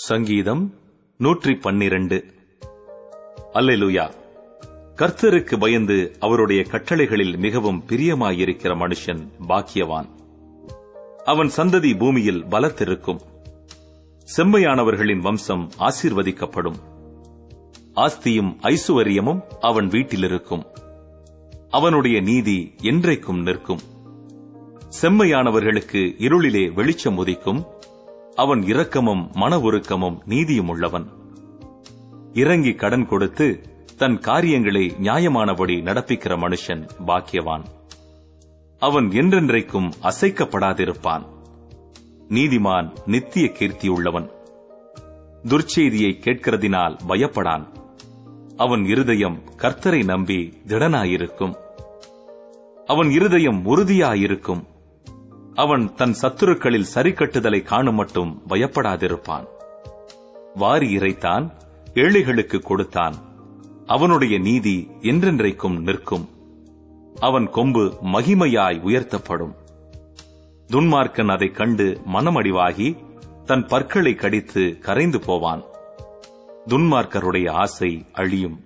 சங்கீதம் நூற்றி பன்னிரண்டு அல்லேலூயா. கர்த்தருக்கு பயந்து அவருடைய கட்டளைகளில் மிகவும் பிரியமாயிருக்கிற மனுஷன் பாக்கியவான். அவன் சந்ததி பூமியில் பலத்திருக்கும். செம்மையானவர்களின் வம்சம் ஆசீர்வதிக்கப்படும். ஆஸ்தியும் ஐசுவரியமும் அவன் வீட்டிலிருக்கும். அவனுடைய நீதி என்றைக்கும் நிற்கும். செம்மையானவர்களுக்கு இருளிலே வெளிச்சம் உதிக்கும். அவன் இரக்கமும் மன உருக்கமும் நீதியும் உள்ளவன் இறங்கி கடன் கொடுத்து தன் காரியங்களை நியாயமானபடி நடப்பிக்கிற மனுஷன் பாக்கியவான். அவன் என்றென்றைக்கும் அசைக்கப்படாதிருப்பான். நீதிமான் நித்திய கீர்த்தியுள்ளவன். துர்ச்செய்தியை கேட்கிறதினால் பயப்படான். அவன் இருதயம் கர்த்தரை நம்பி திடனாயிருக்கும். அவன் இருதயம் உறுதியாயிருக்கும். அவன் தன் சத்துருக்களில் சரிக்கட்டுதலை காணும் மட்டும் பயப்படாதிருப்பான். வாரி இறைத்தான் ஏழைகளுக்கு கொடுத்தான். அவனுடைய நீதி என்றென்றைக்கும் நிற்கும். அவன் கொம்பு மகிமையாய் உயர்த்தப்படும். துன்மார்க்கன் அதைக் கண்டு மனமடிவாகி தன் பற்களை கடித்து கரைந்து போவான். துன்மார்க்கருடைய ஆசை அழியும்.